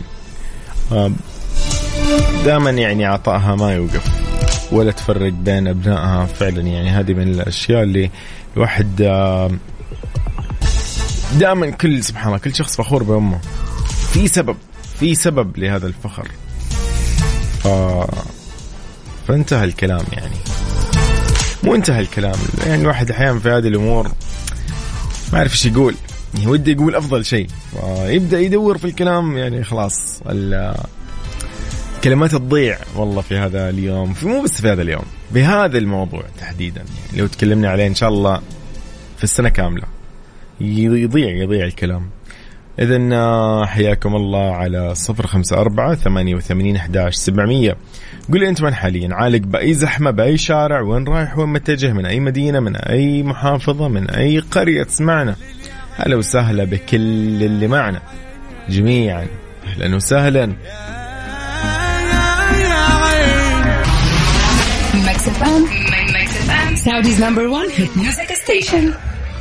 دائما يعني عطائها ما يوقف ولا تفرق بين أبنائها فعلا. يعني هذه من الأشياء اللي الواحد آه، دائما كل سبحان الله كل شخص فخور بأمه. في سبب في سبب لهذا الفخر. ف... فانتهى الكلام يعني. مو انتهى الكلام يعني الواحد أحيانا في هذه الأمور ما يعرف إيش يقول. يعني يقول أفضل شيء. فيبدأ يدور في الكلام يعني خلاص ال... كلمات تضيع والله في هذا اليوم. في مو بس في هذا اليوم بهذا الموضوع تحديدا. يعني لو تكلمنا عليه إن شاء الله في السنة كاملة. يضيع يضيع الكلام. إذا حياكم الله على صفر خمسة أربعة ثمانية وثمانين أحداش سبعمية. قول لي أنت وين حاليا؟ عالق بأي زحمة بأي شارع؟ وين رايح؟ وين متجه؟ من أي مدينة؟ من أي محافظة؟ من أي قرية؟ تسمعنا هلا وسهلا بكل اللي معنا. جميعا أهلا وسهلا. Saudi's number one hit music station.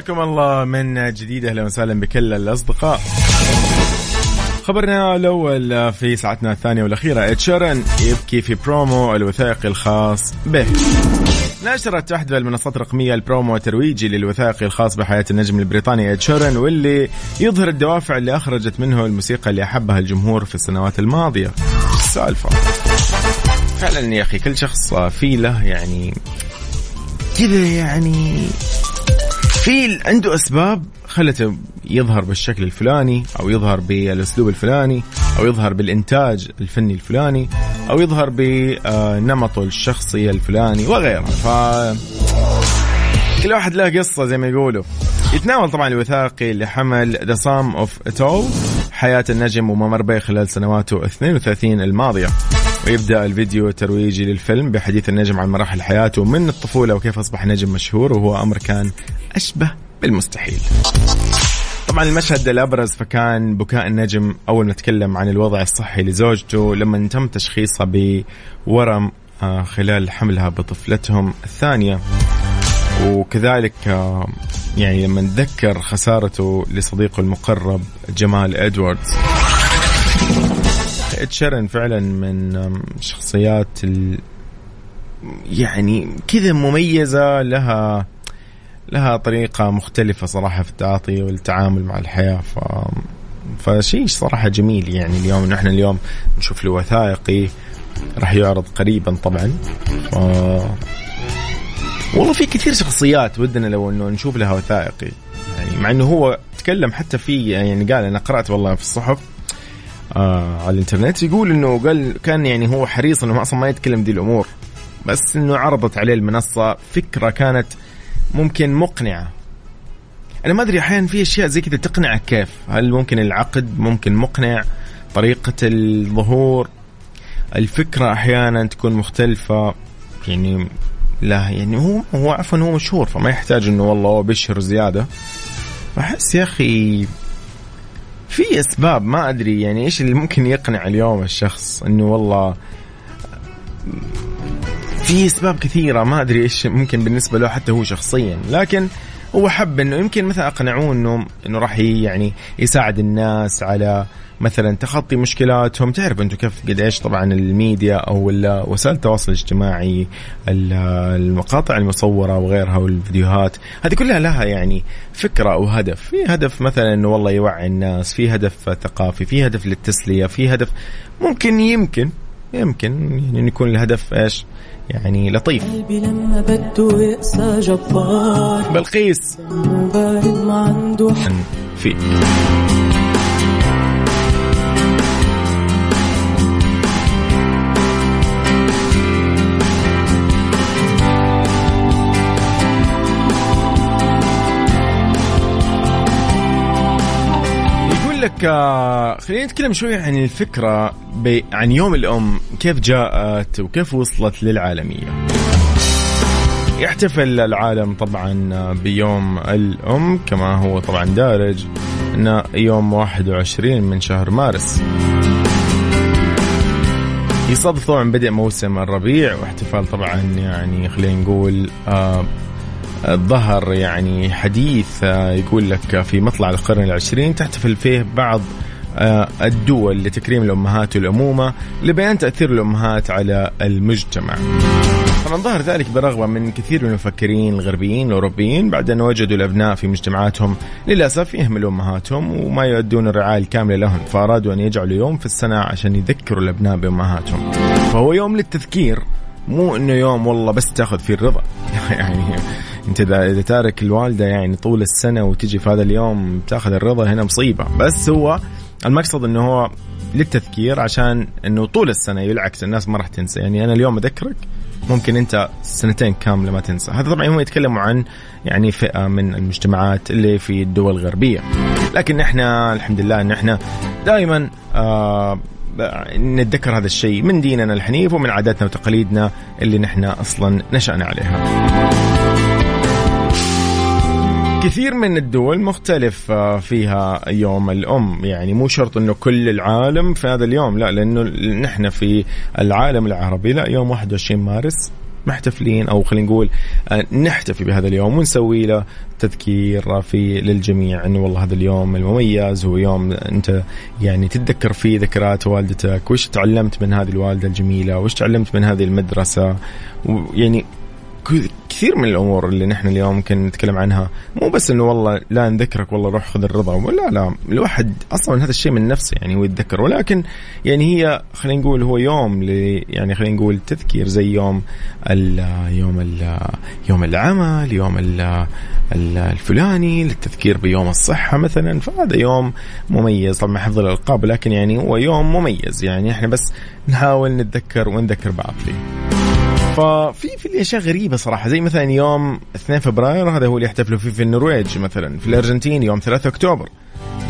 حياكم الله من جديد أهلا وسهلا بكل الأصدقاء. خبرنا الأول في ساعتنا الثانية والأخيرة إد شيران يبكي في برومو الوثائقي الخاص به. نشرت وحدة المنصات الرقمية البرومو الترويجي للوثائقي الخاص بحياة النجم البريطاني شيران واللي يظهر الدوافع اللي أخرجت منه الموسيقى اللي أحبها الجمهور في السنوات الماضية. السالفة فعلا يا أخي كل شخص في له يعني كذا يعني في عنده أسباب. خلته يظهر بالشكل الفلاني أو يظهر بالأسلوب الفلاني أو يظهر بالإنتاج الفني الفلاني أو يظهر بنمطه الشخصي الفلاني وغيرها ف كل واحد له قصة زي ما يقولوا. يتناول طبعا الوثائقي اللي حمل The Sum of It All حياة النجم وما مر به خلال سنواته 32 الماضية. ويبدأ الفيديو الترويجي للفيلم بحديث النجم عن مراحل حياته من الطفولة وكيف أصبح نجم مشهور وهو أمر كان أشبه بالمستحيل. طبعا المشهد الأبرز فكان بكاء النجم أول ما تكلم عن الوضع الصحي لزوجته لما تم تشخيصها بورم آه، خلال حملها بطفلتهم الثانية وكذلك آه، يعني لما تذكر خسارته لصديقه المقرب جمال إدواردز اد شيرن فعلا من شخصيات ال... يعني كذا مميزة لها لها طريقة مختلفة صراحة في التعاطي والتعامل مع الحياة ف فشيء صراحة جميل يعني اليوم. نحن اليوم نشوف له وثائقي راح يعرض قريبا طبعا ف... والله في كثير شخصيات ودنا لو إنه نشوف لها وثائقي. يعني مع إنه هو تكلم حتى في يعني قال أنا قرأت والله في الصحف آه على الإنترنت. يقول إنه قال كان يعني هو حريص إنه أصلا ما يتكلم دي الأمور بس إنه عرضت عليه المنصة فكرة كانت ممكن مقنعة. أنا ما أدري أحيانا في أشياء زي كذا تقنعك كيف؟ هل ممكن العقد ممكن مقنع؟ طريقة الظهور؟ الفكرة أحيانا تكون مختلفة. يعني لا يعني هو هو عفوا هو مشهور فما يحتاج إنه والله هو بيشهر زيادة. أحس يا أخي في أسباب ما أدري يعني إيش اللي ممكن يقنع اليوم الشخص إنه والله في أسباب كثيرة ما أدري إيش ممكن بالنسبة له حتى هو شخصيا. لكن هو حب إنه يمكن مثلا أقنعوه إنه إنه راح يعني يساعد الناس على مثلا تخطي مشكلاتهم. تعرف أنتم كيف قد إيش طبعا الميديا أو وسائل التواصل الاجتماعي ال- المقاطع المصورة وغيرها والفيديوهات هذه كلها لها يعني فكرة أو هدف. في هدف مثلا إنه والله يوعي الناس في هدف ثقافي في هدف للتسلية في هدف ممكن يمكن يمكن يعني يكون الهدف إيش؟ يعني لطيف. قلبي لما بده يقسى جبار. بلقيس. بارد ما عنده لك آه، خلينا نتكلم شوي عن الفكرة ب- عن يوم الأم كيف جاءت وكيف وصلت للعالمية. يحتفل العالم طبعا بيوم الأم كما هو طبعا دارج أنه يوم 21 من شهر مارس. يصادف طبعا بدء موسم الربيع واحتفال طبعا يعني خلينا نقول آه ظهر يعني حديث آه، يقول لك في مطلع القرن العشرين تحتفل فيه بعض آه، الدول لتكريم الأمهات والأمومة لبيان تأثير الأمهات على المجتمع. طبعا ظهر ذلك برغبة من كثير من المفكرين الغربيين الأوروبيين بعد أن وجدوا الأبناء في مجتمعاتهم. للأسف يهملوا أمهاتهم وما يؤدون الرعاية الكاملة لهم فأرادوا أن يجعلوا يوم في السنة عشان يذكروا الأبناء بأمهاتهم. فهو يوم للتذكير مو إنه يوم والله بس تأخذ فيه الرضا. (laughs) يعني انت اذا تارك الوالدة يعني طول السنة وتجي في هذا اليوم تاخذ الرضا هنا مصيبة. بس هو المقصد إنه هو للتذكير عشان إنه طول السنة بالعكس الناس ما راح تنسى. يعني أنا اليوم أذكرك ممكن أنت سنتين كاملة ما تنسى. هذا طبعا هم يتكلموا عن يعني فئة من المجتمعات اللي في الدول الغربية. لكن إحنا الحمد لله إن إحنا دائما آه نتذكر هذا الشيء من ديننا الحنيف ومن عاداتنا وتقاليدنا اللي نحن أصلا نشأنا عليها. كثير من الدول مختلف آه، فيها يوم الأم. يعني مو شرط أنه كل العالم في هذا اليوم لا لأنه نحن في العالم العربي لا يوم 21 مارس محتفلين أو خلينا نقول آه، نحتفي بهذا اليوم ونسوي له تذكير في للجميع إنه والله هذا اليوم المميز هو يوم أنت يعني تتذكر فيه ذكريات والدتك وش تعلمت من هذه الوالدة الجميلة وش تعلمت من هذه المدرسة ويعني ك- كثير من الأمور اللي نحن اليوم ممكن نتكلم عنها. مو بس إنه والله لا نذكرك والله روح خذ الرضا. ولا لا الواحد أصلا هذا الشيء من نفسه يعني هو يتذكر. ولكن يعني هي خلينا نقول هو يوم يعني خلينا نقول تذكير زي يوم ال يوم ال يوم العمل يوم ال ال- الفلاني للتذكير بيوم الصحة مثلا. فهذا يوم مميز. طبعا حفظ الألقاب لكن يعني هو يوم مميز. يعني إحنا بس نحاول نتذكر ونذكر بعض فيه. ففي في اشياء غريبة صراحة. زي مثلا يوم 2 فبراير هذا هو اللي يحتفلوا فيه في النرويج مثلا في الأرجنتين يوم 3 أكتوبر.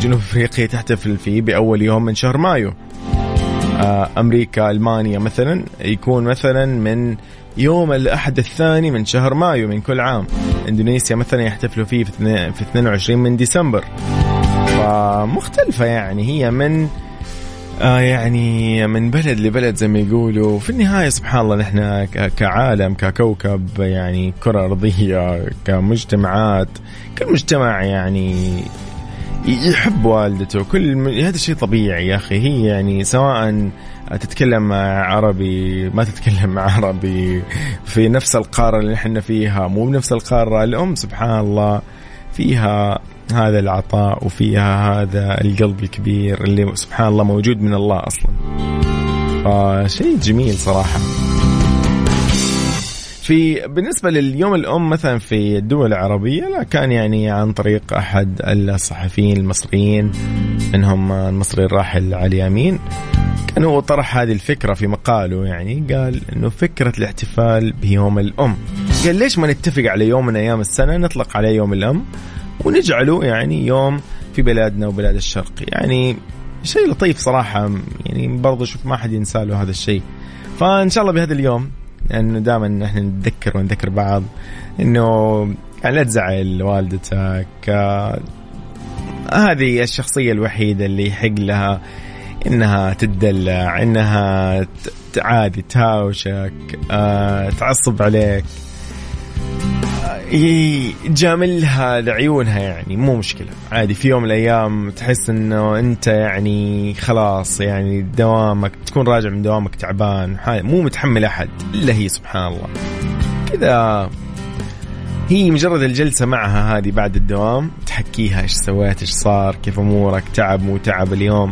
جنوب أفريقيا تحتفل فيه بأول يوم من شهر مايو. آه، أمريكا ألمانيا مثلا يكون مثلا من يوم الأحد الثاني من شهر مايو من كل عام. إندونيسيا مثلا يحتفلوا فيه في اثنين- في 22 من ديسمبر. فمختلفة يعني هي من آه يعني من بلد لبلد زي ما يقولوا. في النهاية سبحان الله نحن كعالم ككوكب يعني كرة أرضية كمجتمعات كل مجتمع يعني يحب والدته. كل م- هذا شيء طبيعي يا أخي. هي يعني سواء تتكلم عربي ما تتكلم (laughs) عربي في نفس القارة اللي نحن فيها مو بنفس القارة الأم سبحان الله فيها هذا العطاء وفيها هذا القلب الكبير اللي سبحان الله موجود من الله أصلا. فشيء جميل صراحة. في بالنسبة لليوم الأم مثلا في الدول العربية لا كان يعني عن طريق أحد الصحفيين المصريين منهم المصري الراحل علي أمين. كان هو طرح هذه الفكرة في مقاله يعني قال إنه فكرة الاحتفال بيوم الأم. قال ليش ما نتفق على يوم من أيام السنة نطلق عليه يوم الأم؟ ونجعله يعني يوم في بلادنا وبلاد الشرق. يعني شيء لطيف صراحة. يعني برضو شوف ما حد ينسى له هذا الشيء. فإن شاء الله بهذا اليوم لأنه دائما نحن نتذكر ونذكر بعض إنه يعني لا تزعل والدتك. هذه الشخصية الوحيدة اللي يحق لها إنها تدلع إنها ت- عادي تهاوشك آه، تعصب عليك. ي- جاملها لعيونها يعني مو مشكلة. عادي في يوم من الأيام تحس أنه أنت يعني خلاص يعني دوامك تكون راجع من دوامك تعبان مو متحمل أحد. إلا هي سبحان الله. كذا. هي مجرد الجلسة معها هذه بعد الدوام تحكيها إيش سويت إيش صار كيف أمورك تعب مو تعب اليوم.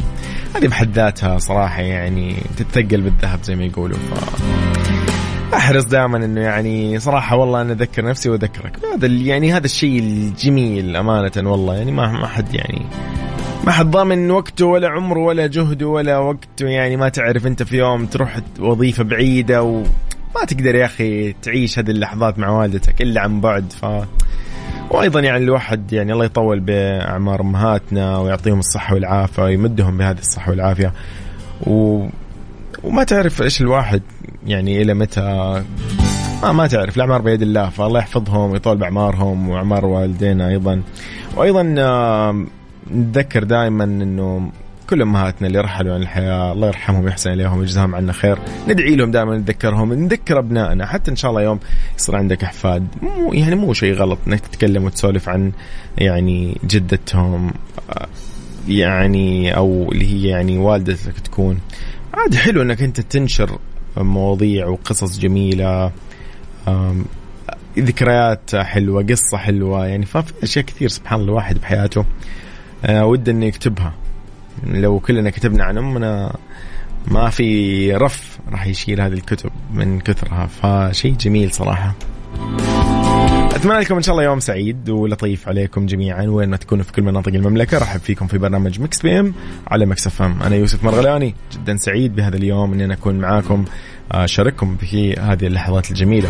هذه بحد ذاتها صراحة يعني تتثقل بالذهب زي ما يقولوا. ف... أحرص دائما إنه يعني صراحة والله أنا أذكر نفسي وأذكرك. هذا يعني هذا الشيء الجميل أمانة والله. يعني ما ما حد يعني ما حد ضامن وقته ولا عمره ولا جهده ولا وقته. يعني ما تعرف أنت في يوم تروح وظيفة بعيدة وما تقدر يا أخي تعيش هذه اللحظات مع والدتك إلا عن بعد. ف وأيضا يعني الواحد يعني الله يطول بأعمار أمهاتنا ويعطيهم الصحة والعافية ويمدهم بهذه الصحة والعافية. و وما تعرف إيش الواحد يعني إلى متى. ما ما تعرف الأعمار بيد الله فالله يحفظهم ويطول بأعمارهم وأعمار والدينا أيضا. وأيضا نتذكر دائما إنه كل أمهاتنا اللي رحلوا عن الحياة الله يرحمهم ويحسن إليهم ويجزاهم عنا خير. ندعي لهم دائما نتذكرهم نذكر أبنائنا. حتى إن شاء الله يوم يصير عندك أحفاد مو يعني مو شيء غلط إنك تتكلم وتسولف عن يعني جدتهم آه، يعني أو اللي هي يعني والدتك تكون. عاد حلو إنك أنت تنشر مواضيع وقصص جميلة ذكريات حلوة قصة حلوة يعني ففي أشياء كثير سبحان الله الواحد بحياته آه، ود إنه يكتبها. لو كلنا كتبنا عن أمنا ما في رف راح يشيل هذه الكتب من كثرها فشيء جميل صراحة. أتمنى لكم إن شاء الله يوم سعيد ولطيف عليكم جميعا. وين ما تكونوا في كل مناطق المملكة. رحب فيكم في برنامج Mix PM على Mix FM. أنا يوسف مرغلاني جدا سعيد بهذا اليوم إني أنا أكون معاكم. آه، أشارككم في هذه اللحظات الجميلة.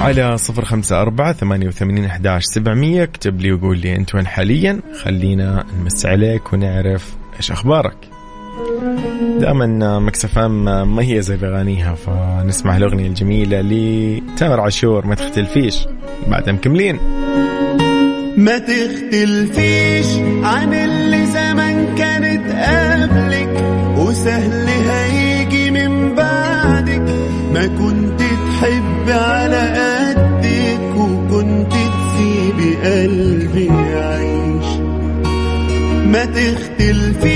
على صفر خمسة أربعة ثمانية وثمانين أحداش سبعمية. اكتب لي وقول لي أنت وين حاليا. خلينا نمس عليك ونعرف إيش أخبارك. دائما مكسفام ما هي زي بغانيها فنسمع الأغنية الجميلة لتامر عاشور ما تختلفيش. بعدها مكملين ما تختلفيش عن اللي زمان كانت قبلك وسهل هيجي من بعدك. ما كنت تحب على قدك وكنت تسيبي قلبي يعيش. ما تختلفيش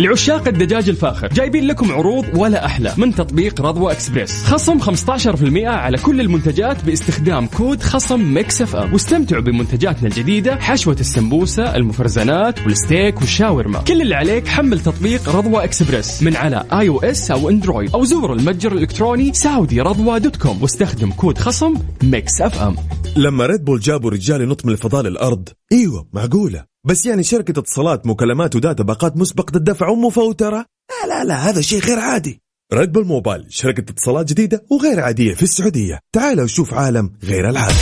لعشاق الدجاج الفاخر. جايبين لكم عروض ولا أحلى من تطبيق رضوى إكسبريس. خصم 15% على كل المنتجات باستخدام كود خصم Mix FM. واستمتعوا بمنتجاتنا الجديدة حشوة السمبوسة المفرزنات والستيك والشاورما. كل اللي عليك حمل تطبيق رضوى إكسبريس من على iOS أو Android. أو زور المتجر الإلكتروني سعودي رضوى dot com واستخدم كود خصم Mix FM. لما Red Bull جابوا رجال ينط من الفضاء للأرض إيوه معقولة. بس يعني شركة اتصالات مكالمات و data باقات مسبقة الدفع ومفوترة لا لا لا هذا شيء غير عادي. Red Bull Mobile شركة اتصالات جديدة وغير عادية في السعودية. تعال وشوف عالم غير العادي.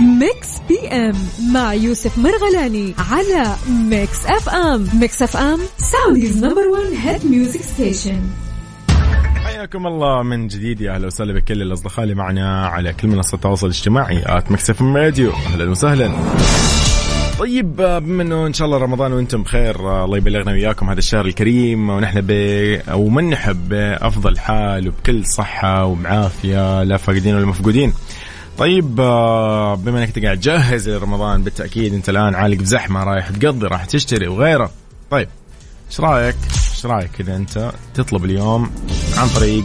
Mix PM مع يوسف مرغلاني على Mix FM. Mix FM Saudi's number 1 hit music station. حياكم الله من جديد يا أهلا وسهلا بكل الأصدقاء اللي معنا على كل منصات التواصل الاجتماعي آت مكسف راديو أهلا وسهلا طيب بما انه إن شاء الله رمضان وأنتم بخير الله يبلغنا وياكم هذا الشهر الكريم ونحن ب ومن نحب بافضل حال وبكل صحة وبعافية لا فاقدين ولا مفقودين. طيب بما إنك قاعد تجهز لرمضان بالتأكيد أنت الآن عالق بزحمة رايح تقضي راح تشتري وغيره. طيب إيش رأيك؟ إيش رأيك إذا أنت تطلب اليوم عن طريق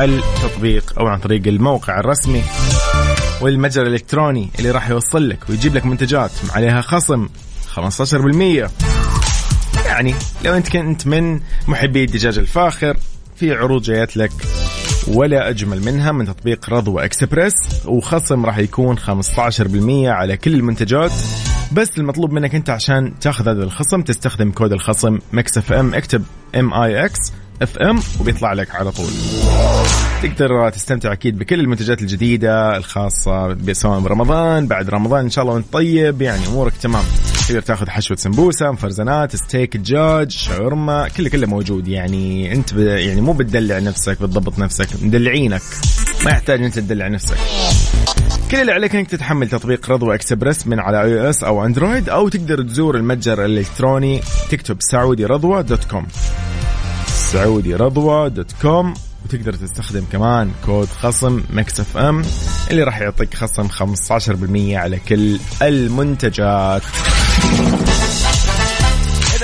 التطبيق أو عن طريق الموقع الرسمي والمتجر الإلكتروني اللي راح يوصل لك ويجيب لك منتجات عليها خصم 15% يعني لو أنت كنت من محبي الدجاج الفاخر في عروض جايت لك ولا أجمل منها من تطبيق رضوى إكسبريس وخصم راح يكون 15% على كل المنتجات. بس المطلوب منك انت عشان تاخذ هذا الخصم تستخدم كود الخصم Mix FM اكتب M I X F M وبيطلع لك على طول. تقدر تستمتع أكيد بكل المنتجات الجديدة الخاصة سواء برمضان بعد رمضان إن شاء الله وأنت طيب يعني أمورك تمام. تقدر تاخذ حشوه سمبوسه مفرزنات ستيك دجاج شاورما كله كله موجود. يعني أنت ب... يعني مو بتدلع نفسك بتضبط نفسك مدلعينك. ما يحتاج أنت تدلع نفسك. كل اللي عليك إنك تتحمل تطبيق رضوى اكسبرس من على iOS أو Android أو تقدر تزور المتجر الإلكتروني تكتب سعودي رضوى dot com. سعودي رضوى dot com. وتقدر تستخدم كمان كود خصم Mix FM اللي راح يعطيك خصم 15% على كل المنتجات.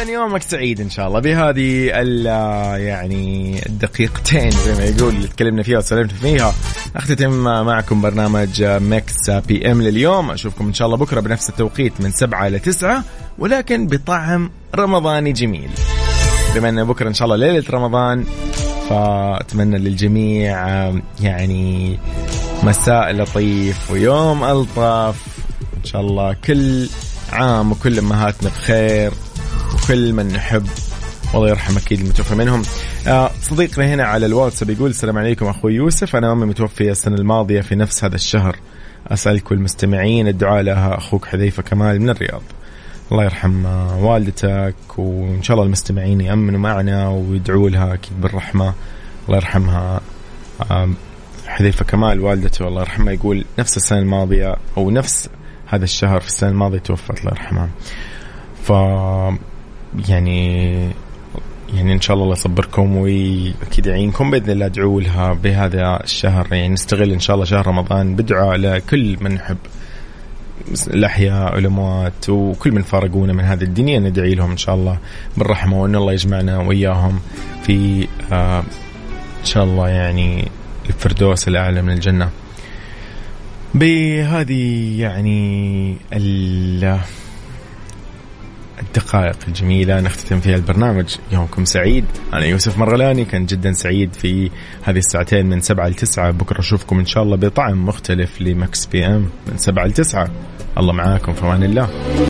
اذا يومك سعيد إن شاء الله. بهذه يعني الدقيقتين زي ما يقول اللي تكلمنا فيها وسلمت فيها أختتم معكم برنامج Mix PM لليوم. أشوفكم إن شاء الله بكرة بنفس التوقيت من 7 إلى 9 ولكن بطعم رمضاني جميل. بما إن بكرة إن شاء الله ليلة رمضان فأتمنى للجميع يعني مساء لطيف ويوم ألطف. إن شاء الله كل عام وكل أمهاتنا بخير. وكل من نحب والله يرحم أكيد المتوفى منهم. آه صديقنا هنا على الواتساب يقول السلام عليكم أخوي يوسف. أنا أمي متوفية السنة الماضية في نفس هذا الشهر. اسالك والمستمعين الدعاء لها. أخوك حذيفة كمال من الرياض. الله يرحم والدتك. وإن شاء الله المستمعين يأمنوا معنا ويدعوا لها أكيد بالرحمة. الله يرحمها. حذيفة كمال والدته الله يرحمها يقول نفس السنة الماضية أو نفس هذا الشهر في السنة الماضية توفت. الله يرحمها. ف يعني يعني إن شاء الله الله يصبركم وأكيد يعينكم بإذن الله ادعوا لها بهذا الشهر. يعني نستغل إن شاء الله شهر رمضان بدعاء لكل من نحب الأحياء والأموات وكل من فارقونا من هذه الدنيا ندعي لهم إن شاء الله بالرحمة وأن الله يجمعنا وإياهم في آه إن شاء الله يعني الفردوس الأعلى من الجنة. بهذه يعني الدقائق الجميلة نختتم فيها البرنامج. يومكم سعيد. أنا يوسف مرغلاني كان جدا سعيد في هذه الساعتين من سبعة لتسعة بكرة أشوفكم إن شاء الله بطعم مختلف لمكس بي أم من سبعة لتسعة الله معاكم في أمان الله.